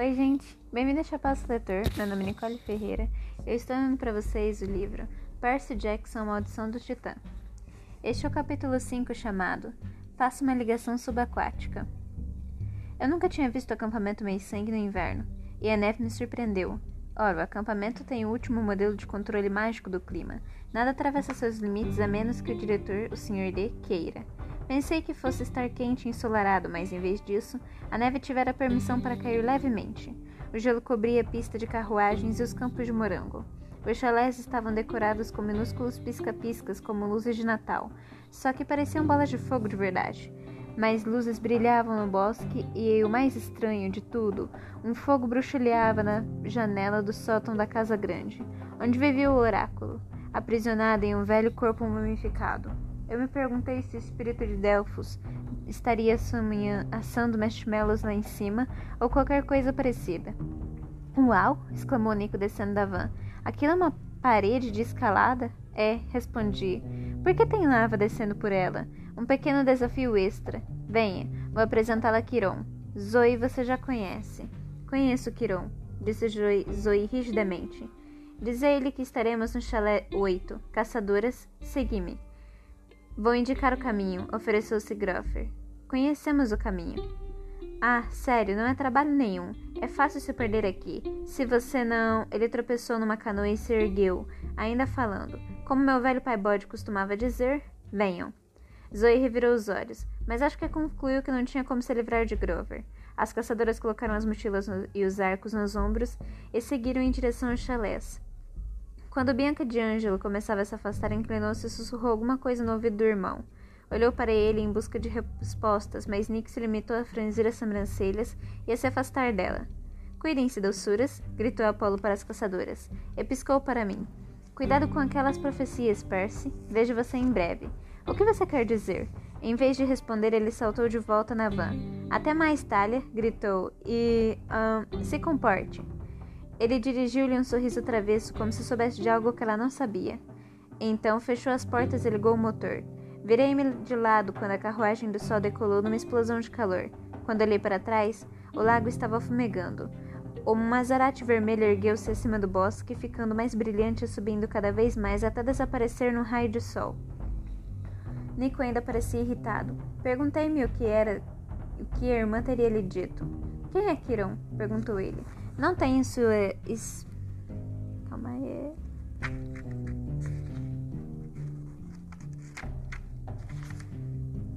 Oi, gente. Bem-vindo a Chapaço Leitor. Meu nome é Nicole Ferreira. Eu estou dando para vocês o livro Percy Jackson, Maldição do Titã. Este é o capítulo 5 chamado Faça uma ligação subaquática. Eu nunca tinha visto acampamento meio sangue no inverno, e a neve me surpreendeu. Ora, o acampamento tem o último modelo de controle mágico do clima. Nada atravessa seus limites a menos que o diretor, o Sr. D, queira. Pensei que fosse estar quente e ensolarado, mas em vez disso, a neve tivera permissão para cair levemente. O gelo cobria a pista de carruagens e os campos de morango. Os chalés estavam decorados com minúsculos pisca-piscas como luzes de Natal, só que pareciam bolas de fogo de verdade. Mais luzes brilhavam no bosque e, o mais estranho de tudo, um fogo bruxuleava na janela do sótão da casa grande, onde vivia o oráculo, aprisionado em um velho corpo mumificado. Eu me perguntei se o espírito de Delfos estaria assando marshmallows lá em cima ou qualquer coisa parecida. Uau! exclamou Nico descendo da van. Aquilo é uma parede de escalada? É, respondi. Por que tem lava descendo por ela? Um pequeno desafio extra. Venha, vou apresentá-la a Kiron. Zoe você já conhece. Conheço Kiron, disse Zoe, rigidamente. Diz a ele que estaremos no chalé 8. Caçadoras, segui-me. Vou indicar o caminho, ofereceu-se Groffer. Conhecemos o caminho. Ah, sério, não é trabalho nenhum. É fácil se perder aqui. Se você não. Ele tropeçou numa canoa e se ergueu, ainda falando. Como meu velho pai bode costumava dizer: venham. Zoe revirou os olhos, mas acho que concluiu que não tinha como se livrar de Grover. As caçadoras colocaram as mochilas no... e os arcos nos ombros e seguiram em direção aos chalés. Quando Bianca de Angelo começava a se afastar, inclinou-se e sussurrou alguma coisa no ouvido do irmão. Olhou para ele em busca de respostas, mas Nick se limitou a franzir as sobrancelhas e a se afastar dela. Cuidem-se, doçuras! gritou Apolo para as caçadoras. E piscou para mim. Cuidado com aquelas profecias, Percy. Vejo você em breve. O que você quer dizer? Em vez de responder, ele saltou de volta na van. Até mais, Talia! gritou. E. Um, se comporte. Ele dirigiu-lhe um sorriso travesso, como se soubesse de algo que ela não sabia. Então fechou as portas e ligou o motor. Virei-me de lado quando a carruagem do sol decolou numa explosão de calor. Quando olhei para trás, o lago estava fumegando. O Mazarate vermelho ergueu-se acima do bosque, ficando mais brilhante e subindo cada vez mais até desaparecer num raio de sol. Nico ainda parecia irritado. Perguntei-me o que era, o que a irmã teria lhe dito. Quem é Kiron? perguntou ele. Não tem sua. Es... Calma aí.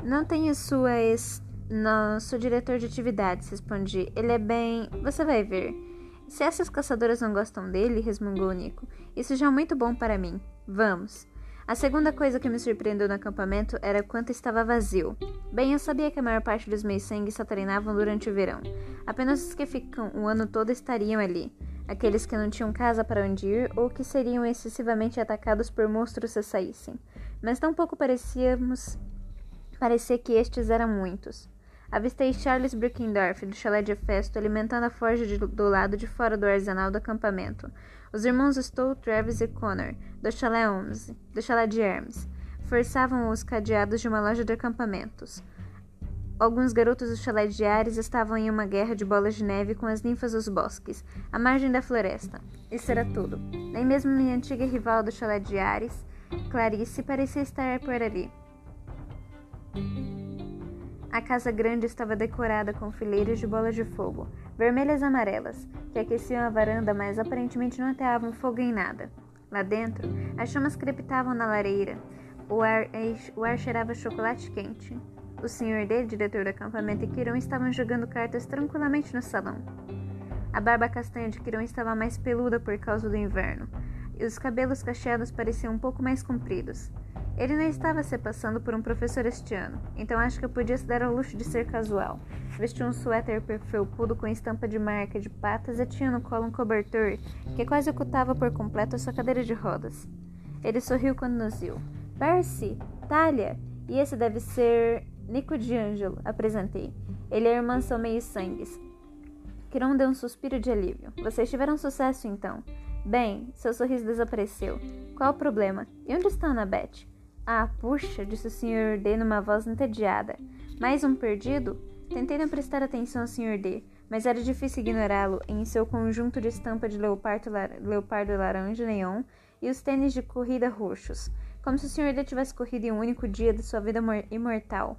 Não tenho sua ex. Não, sou diretor de atividades, respondi. Ele é bem. Você vai ver. Se essas caçadoras não gostam dele, resmungou Nico, isso já é muito bom para mim. Vamos. A segunda coisa que me surpreendeu no acampamento era quanto estava vazio. Bem, eu sabia que a maior parte dos meus sangues só treinavam durante o verão. Apenas os que ficam o ano todo estariam ali. Aqueles que não tinham casa para onde ir ou que seriam excessivamente atacados por monstros se saíssem. Mas tampouco parecíamos parecer que estes eram muitos. Avistei Charles Brickendorf, do chalé de Festo, alimentando a forja de, do lado de fora do arsenal do acampamento. Os irmãos Stowe, Travis e Connor, do chalé 11, do chalé de Hermes, forçavam os cadeados de uma loja de acampamentos. Alguns garotos do chalé de Ares estavam em uma guerra de bolas de neve com as ninfas dos bosques, à margem da floresta. Isso era tudo. Nem mesmo minha antiga rival do chalé de Ares, Clarice, parecia estar por ali. A casa grande estava decorada com fileiras de bolas de fogo, vermelhas e amarelas, que aqueciam a varanda, mas aparentemente não ateavam fogo em nada. Lá dentro, as chamas crepitavam na lareira. O ar, o ar cheirava chocolate quente. O senhor D, diretor do acampamento, e Kiron estavam jogando cartas tranquilamente no salão. A barba castanha de Kiron estava mais peluda por causa do inverno, e os cabelos cacheados pareciam um pouco mais compridos. Ele não estava se passando por um professor este ano, então acho que eu podia se dar ao luxo de ser casual. Vestia um suéter felpudo com estampa de marca de patas e tinha no colo um cobertor que quase ocultava por completo a sua cadeira de rodas. Ele sorriu quando nos viu. Percy, Talia, e esse deve ser Nico D'Angelo, apresentei. Ele e a irmã são meio sangues. Kiron deu um suspiro de alívio. Vocês tiveram sucesso então. Bem, seu sorriso desapareceu. Qual o problema? E onde está Annabeth? Ah, puxa, disse o Sr. D numa voz entediada. Mais um perdido? Tentei não prestar atenção ao Sr. D, mas era difícil ignorá-lo em seu conjunto de estampa de leopardo, leopardo laranja neon e os tênis de corrida roxos, como se o Sr. D tivesse corrido em um único dia de sua vida imortal.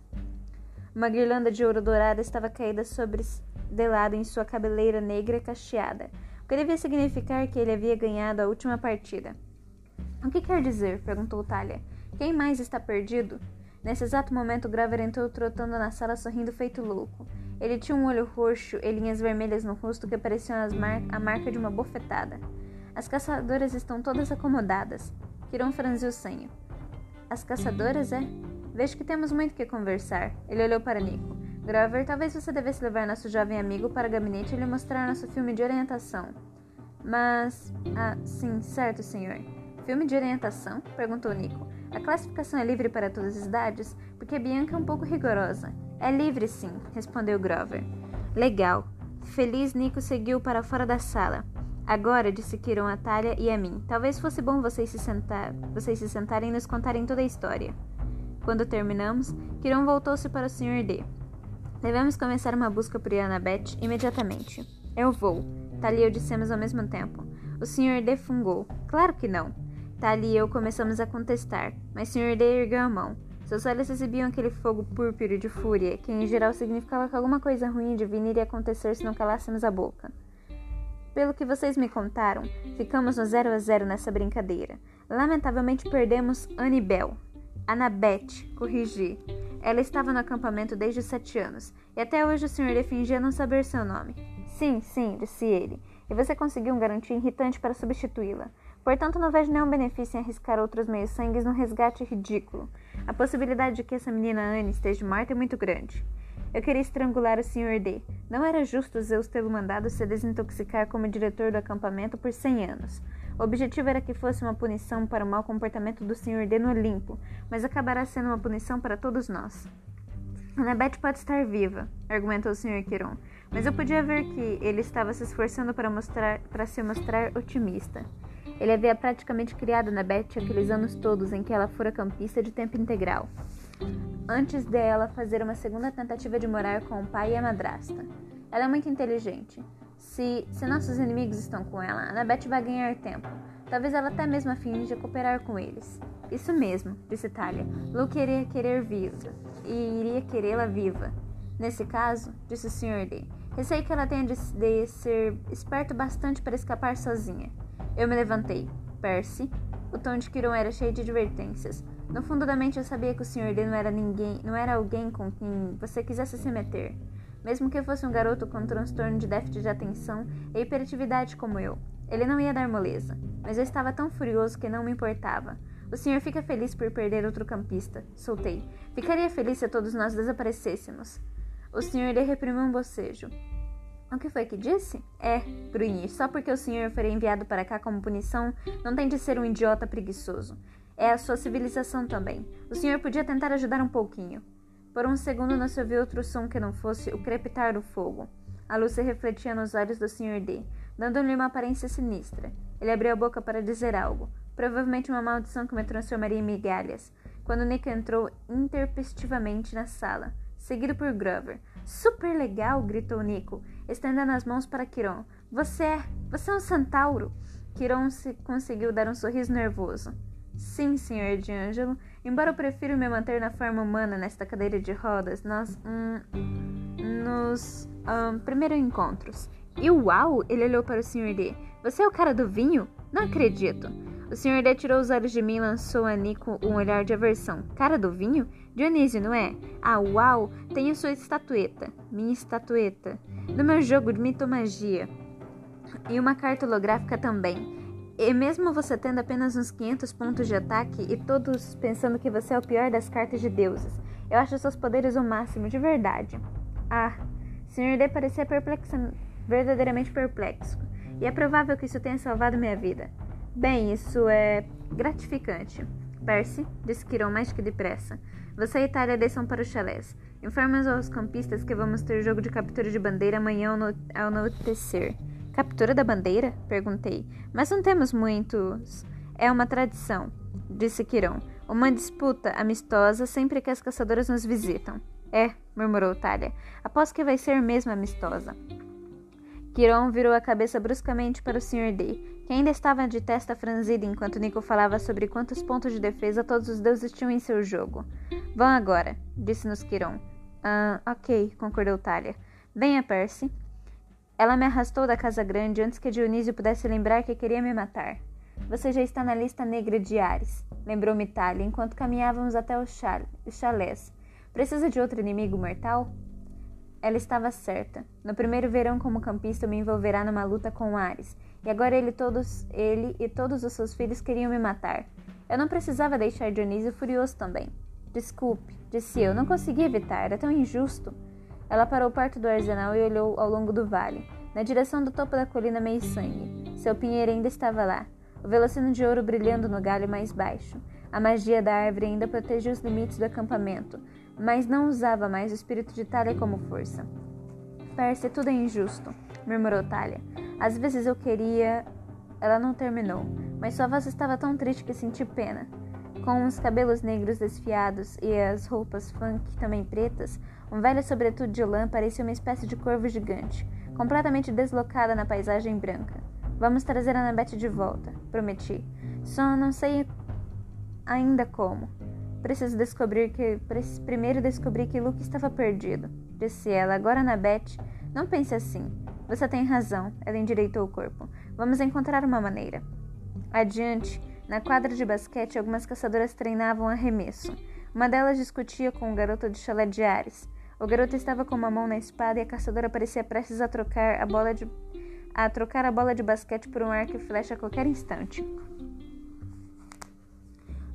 Uma guirlanda de ouro dourado estava caída sobre de lado em sua cabeleira negra cacheada, o que devia significar que ele havia ganhado a última partida. O que quer dizer? perguntou Talia. Quem mais está perdido? Nesse exato momento, Graver entrou trotando na sala sorrindo feito louco. Ele tinha um olho roxo e linhas vermelhas no rosto que pareciam mar a marca de uma bofetada. As caçadoras estão todas acomodadas. Kiron franziu o senho. As caçadoras, é? Vejo que temos muito que conversar. Ele olhou para Nico. Grover, talvez você devesse levar nosso jovem amigo para o gabinete e lhe mostrar nosso filme de orientação. Mas. Ah, sim, certo, senhor. Filme de orientação? perguntou Nico. A classificação é livre para todas as idades, porque Bianca é um pouco rigorosa. É livre, sim, respondeu Grover. Legal. Feliz, Nico seguiu para fora da sala. Agora, disse Kiron a Talia e a mim, talvez fosse bom vocês se, sentar, vocês se sentarem e nos contarem toda a história. Quando terminamos, Kiron voltou-se para o Sr. D. Devemos começar uma busca por Annabeth imediatamente. Eu vou. Talia e eu dissemos ao mesmo tempo. O Sr. D fungou. Claro que não. Talia e eu começamos a contestar, mas o Sr. D ergueu a mão. Seus olhos exibiam aquele fogo púrpuro de fúria, que em geral significava que alguma coisa ruim divina iria acontecer se não calássemos a boca. Pelo que vocês me contaram, ficamos no 0 a 0 nessa brincadeira. Lamentavelmente perdemos Anibel. Anabeth, corrigi. Ela estava no acampamento desde os sete anos, e até hoje o senhor fingia não saber seu nome. Sim, sim, disse ele, e você conseguiu um garantia irritante para substituí-la. Portanto, não vejo nenhum benefício em arriscar outros meios-sangues num resgate ridículo. A possibilidade de que essa menina Anne esteja morta é muito grande. Eu queria estrangular o Sr. D. Não era justo Zeus tê-lo mandado se desintoxicar como diretor do acampamento por cem anos. O objetivo era que fosse uma punição para o mau comportamento do Sr. D no Olimpo, mas acabará sendo uma punição para todos nós. Annabeth pode estar viva, argumentou o Sr. Quiron, mas eu podia ver que ele estava se esforçando para, mostrar, para se mostrar otimista. Ele havia praticamente criado Annabeth aqueles anos todos em que ela fora campista de tempo integral antes dela fazer uma segunda tentativa de morar com o pai e a madrasta. Ela é muito inteligente. Se, se nossos inimigos estão com ela, Annabeth vai ganhar tempo. Talvez ela até mesmo de cooperar com eles. Isso mesmo, disse Talia. Luke iria querer viva e iria querê-la viva. Nesse caso, disse o Sr. D, receio que ela tenha de, de ser esperto bastante para escapar sozinha. Eu me levantei. Percy. O tom de Kiron era cheio de advertências. No fundo da mente eu sabia que o Sr. D não era ninguém, não era alguém com quem você quisesse se meter. Mesmo que fosse um garoto com transtorno de déficit de atenção e hiperatividade como eu. Ele não ia dar moleza, mas eu estava tão furioso que não me importava. O senhor fica feliz por perder outro campista. Soltei. Ficaria feliz se todos nós desaparecêssemos. O senhor D reprimiu um bocejo. O que foi que disse? É, grunhi, só porque o senhor foi enviado para cá como punição, não tem de ser um idiota preguiçoso. É a sua civilização também. O senhor podia tentar ajudar um pouquinho. Por um segundo não se ouviu outro som que não fosse o crepitar do fogo. A luz se refletia nos olhos do Sr. D, dando-lhe uma aparência sinistra. Ele abriu a boca para dizer algo, provavelmente uma maldição que me transformaria em migalhas, quando Nick entrou interpestivamente na sala, seguido por Grover. Super legal! gritou Nico, estendendo as mãos para Kiron. Você é. Você é um centauro! Kiron se conseguiu dar um sorriso nervoso. Sim, Sr. D'Angelo. Embora eu prefira me manter na forma humana nesta cadeira de rodas, nós. Hum, nos. Um, primeiros encontros. E uau! Ele olhou para o Sr. D. Você é o cara do vinho? Não acredito. O Sr. D tirou os olhos de mim e lançou a Nico um olhar de aversão. Cara do vinho? Dionísio, não é? Ah, uau! Tenho sua estatueta. Minha estatueta. Do meu jogo de mitomagia. E uma carta holográfica também. E mesmo você tendo apenas uns 500 pontos de ataque e todos pensando que você é o pior das cartas de deuses, eu acho seus poderes o máximo, de verdade. Ah, Sr. D parecia perplexo, verdadeiramente perplexo, e é provável que isso tenha salvado minha vida. Bem, isso é gratificante. Percy, disse Kiron mais que depressa. Você e Talia desçam para os chalés. Informe aos campistas que vamos ter jogo de captura de bandeira amanhã ao anoitecer. Captura da bandeira? Perguntei. Mas não temos muitos. É uma tradição, disse Quirão. Uma disputa amistosa sempre que as caçadoras nos visitam. É, murmurou Talia. Aposto que vai ser mesmo amistosa. Quiron virou a cabeça bruscamente para o Sr. D, que ainda estava de testa franzida enquanto Nico falava sobre quantos pontos de defesa todos os deuses tinham em seu jogo. Vão agora, disse-nos Quiron. Ah, ok, concordou Talia. Venha, Percy. Ela me arrastou da casa grande antes que Dionísio pudesse lembrar que queria me matar. Você já está na lista negra de Ares, lembrou-me Talia enquanto caminhávamos até os chalés. Precisa de outro inimigo mortal? Ela estava certa. No primeiro verão como campista, me envolverá numa luta com Ares, e agora ele, todos, ele e todos os seus filhos queriam me matar. Eu não precisava deixar Dionísio furioso também. Desculpe, disse eu, não consegui evitar, era tão injusto. Ela parou perto do arsenal e olhou ao longo do vale, na direção do topo da colina meio sangue. Seu pinheiro ainda estava lá, o velocino de ouro brilhando no galho mais baixo. A magia da árvore ainda protegia os limites do acampamento, mas não usava mais o espírito de Talia como força. Percy, tudo é injusto, murmurou Talia. Às vezes eu queria. Ela não terminou, mas sua voz estava tão triste que senti pena. Com os cabelos negros desfiados e as roupas funk também pretas, um velho sobretudo de lã parecia uma espécie de corvo gigante, completamente deslocada na paisagem branca. Vamos trazer a Annabeth de volta, prometi. Só não sei ainda como. Preciso descobrir que. Primeiro descobrir que Luke estava perdido, disse ela. Agora, Annabeth, não pense assim. Você tem razão, ela endireitou o corpo. Vamos encontrar uma maneira. Adiante, na quadra de basquete, algumas caçadoras treinavam arremesso. Uma delas discutia com um garoto de chalé de Ares. O garoto estava com uma mão na espada e a caçadora parecia prestes a trocar a bola de a trocar a bola de basquete por um arco e flecha a qualquer instante.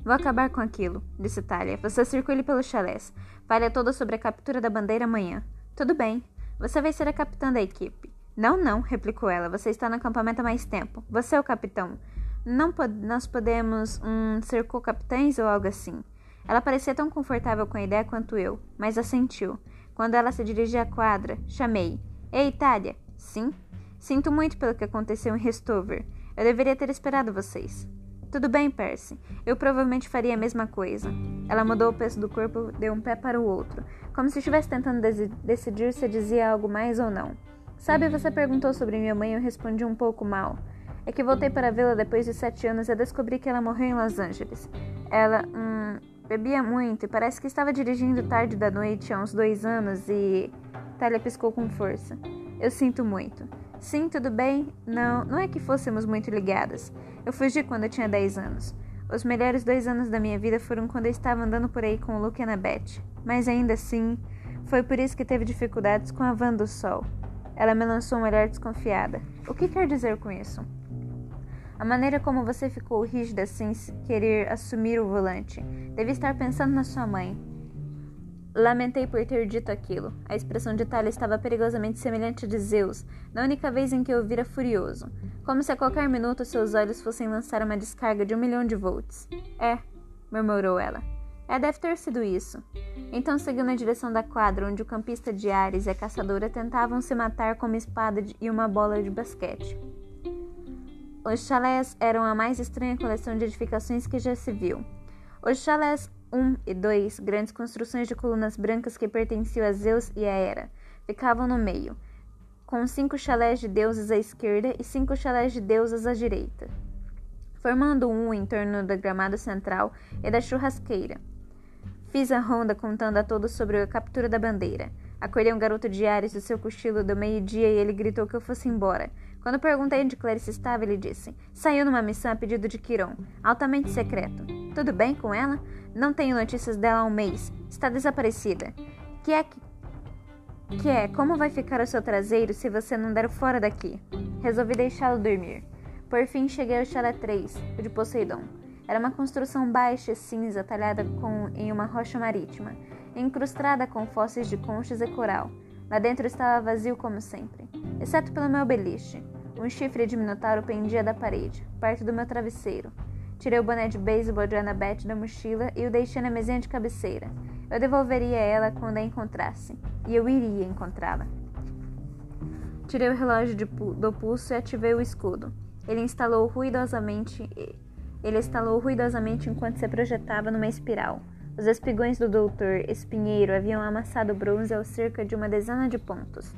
Vou acabar com aquilo, disse Talia. Você circule pelos chalés. Fale toda sobre a captura da bandeira amanhã. Tudo bem. Você vai ser a capitã da equipe. Não, não, replicou ela. Você está no acampamento há mais tempo. Você é o capitão. Não pod nós podemos um, ser co-capitães ou algo assim. Ela parecia tão confortável com a ideia quanto eu, mas assentiu. Quando ela se dirigia à quadra, chamei. Ei, Talia. Sim? Sinto muito pelo que aconteceu em Restover. Eu deveria ter esperado vocês. Tudo bem, Percy. Eu provavelmente faria a mesma coisa. Ela mudou o peso do corpo, deu um pé para o outro, como se estivesse tentando decidir se dizia algo mais ou não. Sabe, você perguntou sobre minha mãe e eu respondi um pouco mal. É que voltei para vê-la depois de sete anos e descobri que ela morreu em Los Angeles. Ela, hum, bebia muito e parece que estava dirigindo tarde da noite há uns dois anos e. Talia piscou com força. Eu sinto muito. Sim, tudo bem. Não, não é que fôssemos muito ligadas. Eu fugi quando eu tinha 10 anos. Os melhores dois anos da minha vida foram quando eu estava andando por aí com o Luke e a Annabeth. Mas ainda assim, foi por isso que teve dificuldades com a van do sol. Ela me lançou um olhar desconfiada. O que quer dizer com isso? A maneira como você ficou rígida sem querer assumir o volante. Deve estar pensando na sua mãe. Lamentei por ter dito aquilo. A expressão de Talia estava perigosamente semelhante à de Zeus, na única vez em que eu vira furioso, como se a qualquer minuto seus olhos fossem lançar uma descarga de um milhão de volts. É, murmurou ela. É, deve ter sido isso. Então seguiu na direção da quadra, onde o campista de Ares e a caçadora tentavam se matar com uma espada e uma bola de basquete. Os chalés eram a mais estranha coleção de edificações que já se viu. Os chalés 1 e 2, grandes construções de colunas brancas que pertenciam a Zeus e a Hera, ficavam no meio, com cinco chalés de deuses à esquerda e cinco chalés de deusas à direita, formando um em torno do gramado central e da churrasqueira. Fiz a ronda contando a todos sobre a captura da bandeira. Acordei um garoto de Ares do seu cochilo do meio-dia e ele gritou que eu fosse embora. Quando perguntei onde Clarice estava, ele disse: Saiu numa missão a pedido de Quiron, altamente secreto. Tudo bem com ela? Não tenho notícias dela há um mês. Está desaparecida. Que é que. Que é? Como vai ficar o seu traseiro se você não der fora daqui? Resolvi deixá-lo dormir. Por fim, cheguei ao chalé 3, o de Poseidon. Era uma construção baixa e cinza talhada com, em uma rocha marítima, incrustada com fósseis de conchas e coral. Lá dentro estava vazio como sempre, exceto pelo meu beliche. Um chifre de minotauro pendia da parede, perto do meu travesseiro. Tirei o boné de beisebol de Annabeth da mochila e o deixei na mesinha de cabeceira. Eu devolveria ela quando a encontrasse. E eu iria encontrá-la. Tirei o relógio de, do pulso e ativei o escudo. Ele instalou ruidosamente. Ele instalou ruidosamente enquanto se projetava numa espiral. Os espigões do doutor Espinheiro haviam amassado o bronze ao cerca de uma dezena de pontos.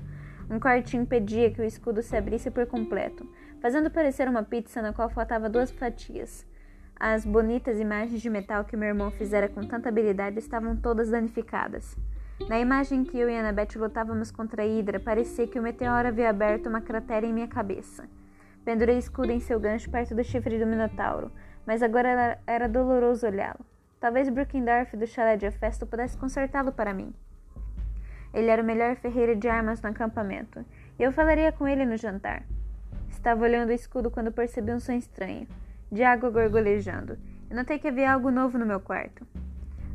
Um corte impedia que o escudo se abrisse por completo, fazendo parecer uma pizza na qual faltava duas fatias. As bonitas imagens de metal que meu irmão fizera com tanta habilidade estavam todas danificadas. Na imagem que eu e Annabeth lutávamos contra a Hydra, parecia que o meteoro havia aberto uma cratera em minha cabeça. Pendurei escudo em seu gancho perto do chifre do Minotauro, mas agora era doloroso olhá-lo. Talvez Brookendorf do chalé de Hefesto pudesse consertá-lo para mim. Ele era o melhor ferreiro de armas no acampamento, e eu falaria com ele no jantar. Estava olhando o escudo quando percebi um som estranho, de água gorgolejando, e notei que havia algo novo no meu quarto.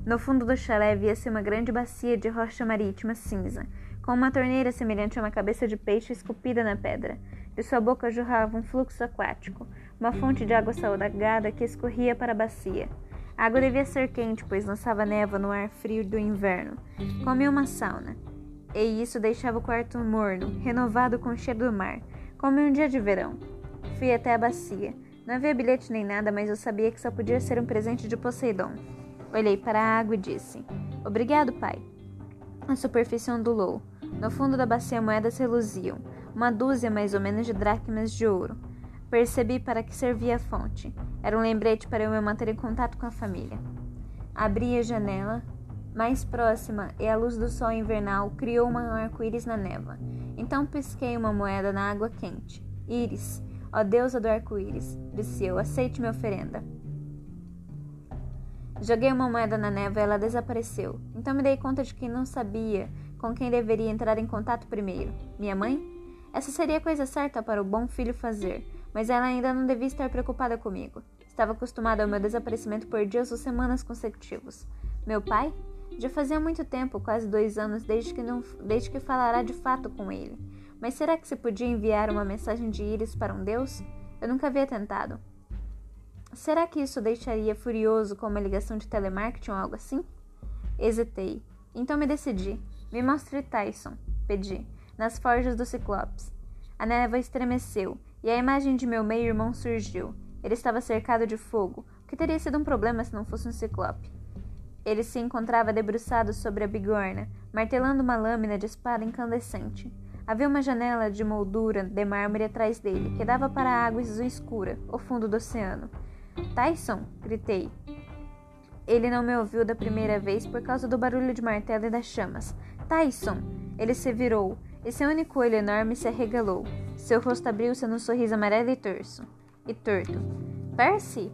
No fundo do chalé via-se uma grande bacia de rocha marítima cinza, com uma torneira semelhante a uma cabeça de peixe esculpida na pedra. De sua boca jorrava um fluxo aquático, uma fonte de água salgada que escorria para a bacia. A água devia ser quente, pois lançava névoa no ar frio do inverno, como uma sauna e isso deixava o quarto morno, renovado com o cheiro do mar, como um dia de verão. Fui até a bacia. Não havia bilhete nem nada, mas eu sabia que só podia ser um presente de Poseidon. Olhei para a água e disse: Obrigado, pai. A superfície ondulou. No fundo da bacia moedas reluziam, uma dúzia mais ou menos de dracmas de ouro. Percebi para que servia a fonte. Era um lembrete para eu me manter em contato com a família. Abri a janela, mais próxima e a luz do sol invernal criou um arco-íris na névoa. Então pisquei uma moeda na água quente. Íris, ó deusa do arco-íris, disse eu, aceite minha oferenda. Joguei uma moeda na névoa e ela desapareceu. Então me dei conta de que não sabia com quem deveria entrar em contato primeiro. Minha mãe? Essa seria a coisa certa para o bom filho fazer, mas ela ainda não devia estar preocupada comigo. Estava acostumada ao meu desaparecimento por dias ou semanas consecutivos. Meu pai? Já fazia muito tempo, quase dois anos, desde que, não, desde que falara de fato com ele. Mas será que se podia enviar uma mensagem de íris para um deus? Eu nunca havia tentado. Será que isso deixaria furioso com uma ligação de telemarketing ou algo assim? Hesitei. Então me decidi. Me mostre Tyson, pedi, nas forjas do Ciclopes. A névoa estremeceu e a imagem de meu meio-irmão surgiu. Ele estava cercado de fogo, o que teria sido um problema se não fosse um ciclope. Ele se encontrava debruçado sobre a bigorna, martelando uma lâmina de espada incandescente. Havia uma janela de moldura de mármore atrás dele, que dava para a água azul escura, o fundo do oceano. Tyson! gritei. Ele não me ouviu da primeira vez por causa do barulho de martelo e das chamas. Tyson! Ele se virou, e seu único olho enorme se arregalou. Seu rosto abriu-se num sorriso amarelo e torso. E torto. Percy!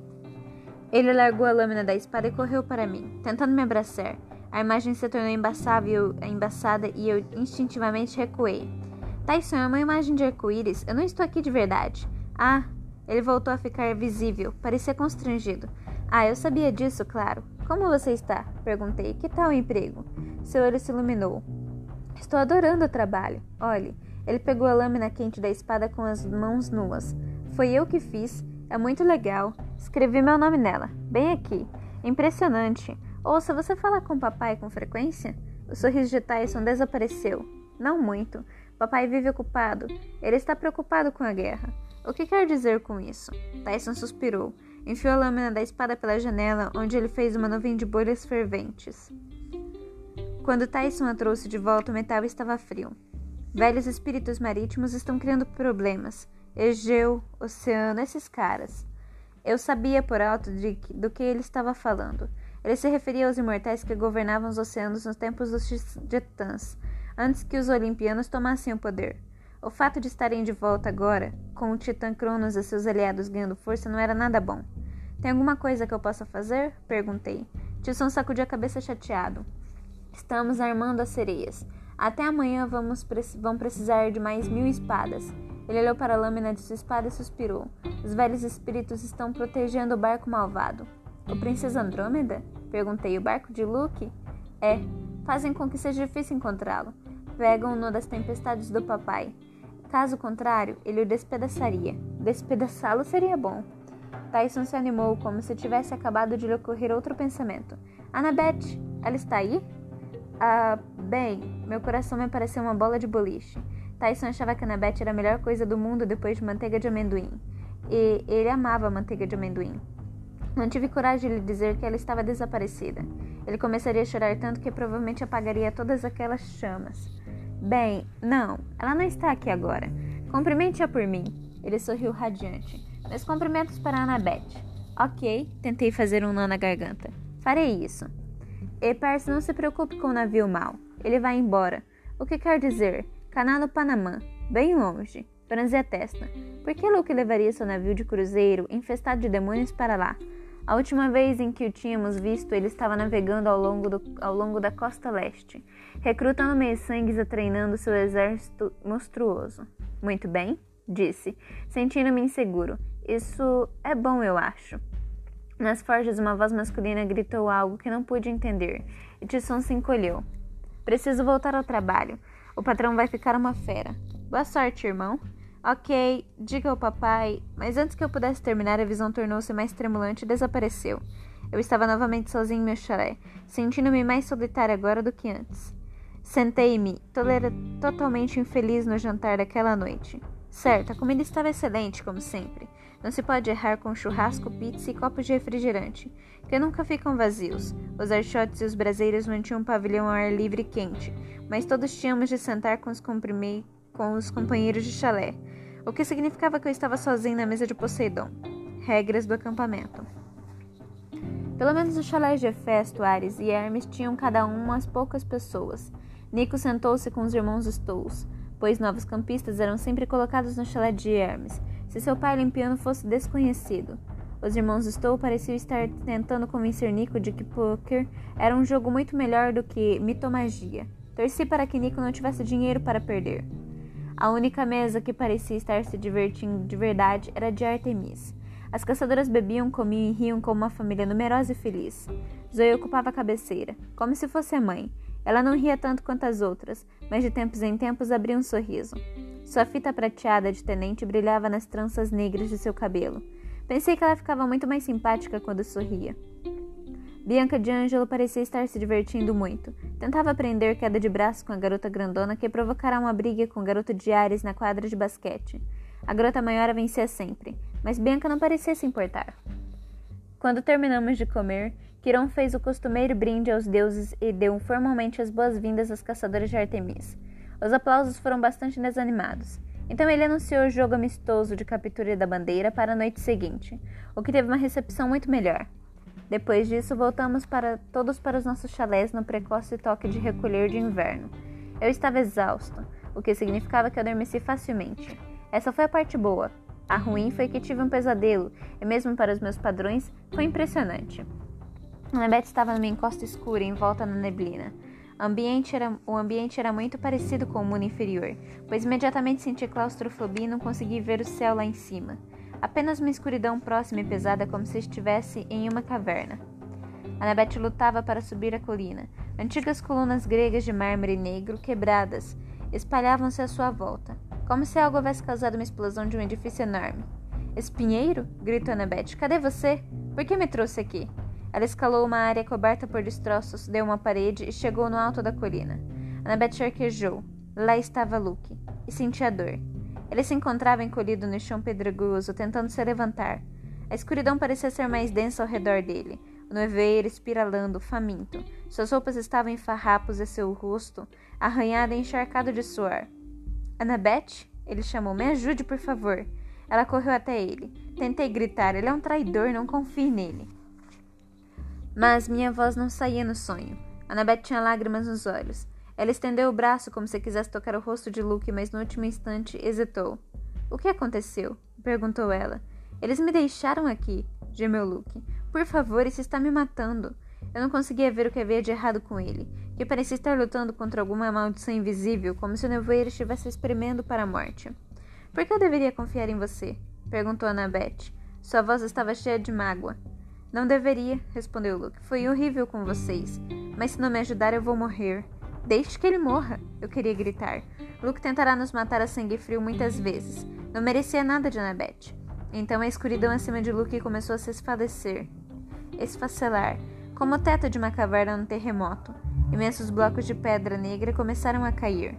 Ele largou a lâmina da espada e correu para mim, tentando me abraçar. A imagem se tornou embaçada e eu instintivamente recuei. Tyson é uma imagem de arco-íris. Eu não estou aqui de verdade. Ah, ele voltou a ficar visível. Parecia constrangido. Ah, eu sabia disso, claro. Como você está? Perguntei. Que tal o emprego? Seu olho se iluminou. Estou adorando o trabalho. Olhe, ele pegou a lâmina quente da espada com as mãos nuas. Foi eu que fiz. É muito legal. Escrevi meu nome nela, bem aqui. Impressionante. Ouça, você fala com papai com frequência? O sorriso de Tyson desapareceu. Não muito. Papai vive ocupado. Ele está preocupado com a guerra. O que quer dizer com isso? Tyson suspirou. Enfiou a lâmina da espada pela janela, onde ele fez uma nuvem de bolhas ferventes. Quando Tyson a trouxe de volta, o metal estava frio. Velhos espíritos marítimos estão criando problemas. Egeu, oceano, esses caras. Eu sabia por alto de, do que ele estava falando. Ele se referia aos imortais que governavam os oceanos nos tempos dos titãs, antes que os olimpianos tomassem o poder. O fato de estarem de volta agora, com o titã Cronos e seus aliados ganhando força, não era nada bom. Tem alguma coisa que eu possa fazer? Perguntei. Tilson sacudiu a cabeça chateado. Estamos armando as sereias. Até amanhã vamos, vão precisar de mais mil espadas. Ele olhou para a lâmina de sua espada e suspirou. Os velhos espíritos estão protegendo o barco malvado. O Princesa Andrômeda? Perguntei. O barco de Luke? É. Fazem com que seja difícil encontrá-lo. Pegam-no das tempestades do papai. Caso contrário, ele o despedaçaria. Despedaçá-lo seria bom. Tyson se animou como se tivesse acabado de lhe ocorrer outro pensamento. Annabeth, ela está aí? Ah, bem, meu coração me pareceu uma bola de boliche. Tyson achava que Annabeth era a melhor coisa do mundo depois de manteiga de amendoim. E ele amava manteiga de amendoim. Não tive coragem de lhe dizer que ela estava desaparecida. Ele começaria a chorar tanto que provavelmente apagaria todas aquelas chamas. Bem, não, ela não está aqui agora. Cumprimente-a por mim. Ele sorriu radiante. Meus cumprimentos para Annabeth. Ok, tentei fazer um nó na garganta. Farei isso. E Percy, não se preocupe com o navio mal. Ele vai embora. O que quer dizer? Canal no Panamá. Bem longe. Franzi a testa. Por que Luke levaria seu navio de cruzeiro infestado de demônios para lá? A última vez em que o tínhamos visto, ele estava navegando ao longo, do, ao longo da costa leste, recrutando meios-sangues e treinando seu exército monstruoso. Muito bem, disse, sentindo-me inseguro. Isso é bom, eu acho. Nas forjas, uma voz masculina gritou algo que não pude entender, e Tisson se encolheu. Preciso voltar ao trabalho. O patrão vai ficar uma fera. Boa sorte, irmão. Ok, diga ao papai. Mas antes que eu pudesse terminar, a visão tornou-se mais tremulante e desapareceu. Eu estava novamente sozinho em meu chalé, sentindo-me mais solitário agora do que antes. Sentei-me, totalmente infeliz no jantar daquela noite. Certo, a comida estava excelente, como sempre. Não se pode errar com churrasco, pizza e copos de refrigerante, que nunca ficam vazios. Os archotes e os braseiros mantinham um pavilhão ao ar livre e quente, mas todos tínhamos de sentar com os, com os companheiros de chalé o que significava que eu estava sozinho na mesa de Poseidon. Regras do acampamento. Pelo menos os chalés de Hefesto, Ares e Hermes tinham cada um umas poucas pessoas. Nico sentou-se com os irmãos Stouls, pois novos campistas eram sempre colocados no chalé de Hermes, se seu pai limpiano fosse desconhecido. Os irmãos Stoll pareciam estar tentando convencer Nico de que poker era um jogo muito melhor do que mitomagia. Torci para que Nico não tivesse dinheiro para perder. A única mesa que parecia estar se divertindo de verdade era de Artemis. As caçadoras bebiam, comiam e riam como uma família numerosa e feliz. Zoe ocupava a cabeceira, como se fosse a mãe. Ela não ria tanto quanto as outras, mas de tempos em tempos abria um sorriso. Sua fita prateada de tenente brilhava nas tranças negras de seu cabelo. Pensei que ela ficava muito mais simpática quando sorria. Bianca de Angelo parecia estar se divertindo muito. Tentava aprender queda de braço com a garota grandona que provocará uma briga com o garoto de Ares na quadra de basquete. A garota maior a vencia sempre, mas Bianca não parecia se importar. Quando terminamos de comer, Quirón fez o costumeiro brinde aos deuses e deu formalmente as boas-vindas aos caçadores de Artemis. Os aplausos foram bastante desanimados. Então ele anunciou o jogo amistoso de captura da bandeira para a noite seguinte, o que teve uma recepção muito melhor. Depois disso, voltamos para todos para os nossos chalés no precoce toque de recolher de inverno. Eu estava exausto, o que significava que eu adormeci facilmente. Essa foi a parte boa. A ruim foi que tive um pesadelo, e mesmo para os meus padrões, foi impressionante. Annabeth estava numa encosta escura em volta na neblina. Ambiente, era, o ambiente era muito parecido com o mundo inferior, pois imediatamente senti claustrofobia e não consegui ver o céu lá em cima. Apenas uma escuridão próxima e pesada, como se estivesse em uma caverna. Annabeth lutava para subir a colina. Antigas colunas gregas de mármore negro, quebradas, espalhavam-se à sua volta, como se algo houvesse causado uma explosão de um edifício enorme. Espinheiro? gritou Annabeth. Cadê você? Por que me trouxe aqui? Ela escalou uma área coberta por destroços, deu uma parede e chegou no alto da colina. Annabeth arquejou. Lá estava Luke. E sentia dor. Ele se encontrava encolhido no chão pedregoso, tentando se levantar. A escuridão parecia ser mais densa ao redor dele. O nevoeiro espiralando, faminto. Suas roupas estavam em farrapos e seu rosto arranhado e encharcado de suor. Annabeth? Ele chamou. Me ajude, por favor. Ela correu até ele. Tentei gritar. Ele é um traidor, não confie nele. Mas minha voz não saía no sonho. Annabeth tinha lágrimas nos olhos. Ela estendeu o braço como se quisesse tocar o rosto de Luke, mas no último instante hesitou. O que aconteceu? perguntou ela. Eles me deixaram aqui, gemeu Luke. Por favor, isso está me matando. Eu não conseguia ver o que havia de errado com ele, que parecia estar lutando contra alguma maldição invisível, como se o nevoeiro estivesse espremendo para a morte. Por que eu deveria confiar em você? perguntou Annabeth. Sua voz estava cheia de mágoa. Não deveria, respondeu Luke. Foi horrível com vocês. Mas se não me ajudar, eu vou morrer. Deixe que ele morra, eu queria gritar. Luke tentará nos matar a sangue frio muitas vezes. Não merecia nada de Annabeth. Então a escuridão acima de Luke começou a se esfalecer, esfacelar, como o teto de uma caverna no terremoto. Imensos blocos de pedra negra começaram a cair.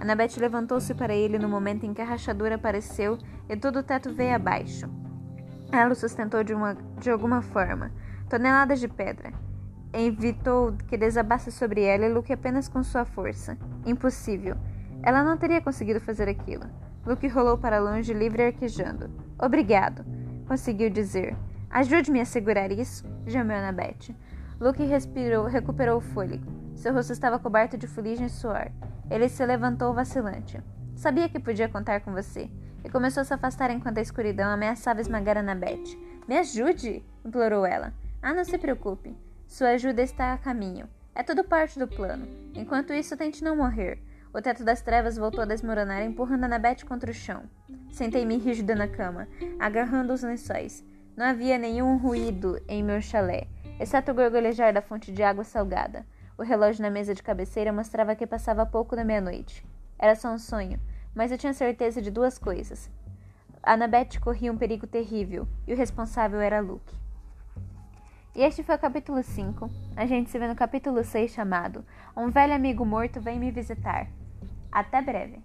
Annabeth levantou-se para ele no momento em que a rachadura apareceu e todo o teto veio abaixo. Ela o sustentou de, uma, de alguma forma. Toneladas de pedra evitou que desabasse sobre ela e Luke apenas com sua força. Impossível. Ela não teria conseguido fazer aquilo. Luke rolou para longe, livre e arquejando. Obrigado, conseguiu dizer. Ajude-me a segurar isso, gemeu Annabeth. Luke respirou, recuperou o fôlego. Seu rosto estava coberto de fuligem e suor. Ele se levantou vacilante. Sabia que podia contar com você. E começou a se afastar enquanto a escuridão ameaçava esmagar Annabeth. Me ajude! implorou ela. Ah, não se preocupe. Sua ajuda está a caminho. É tudo parte do plano. Enquanto isso, tente não morrer. O teto das trevas voltou a desmoronar, empurrando Annabeth contra o chão. Sentei-me rígida na cama, agarrando os lençóis. Não havia nenhum ruído em meu chalé, exceto o gorgolejar da fonte de água salgada. O relógio na mesa de cabeceira mostrava que passava pouco da meia-noite. Era só um sonho, mas eu tinha certeza de duas coisas. Annabeth corria um perigo terrível, e o responsável era Luke. E este foi o capítulo 5. A gente se vê no capítulo 6 chamado Um velho amigo morto vem me visitar. Até breve!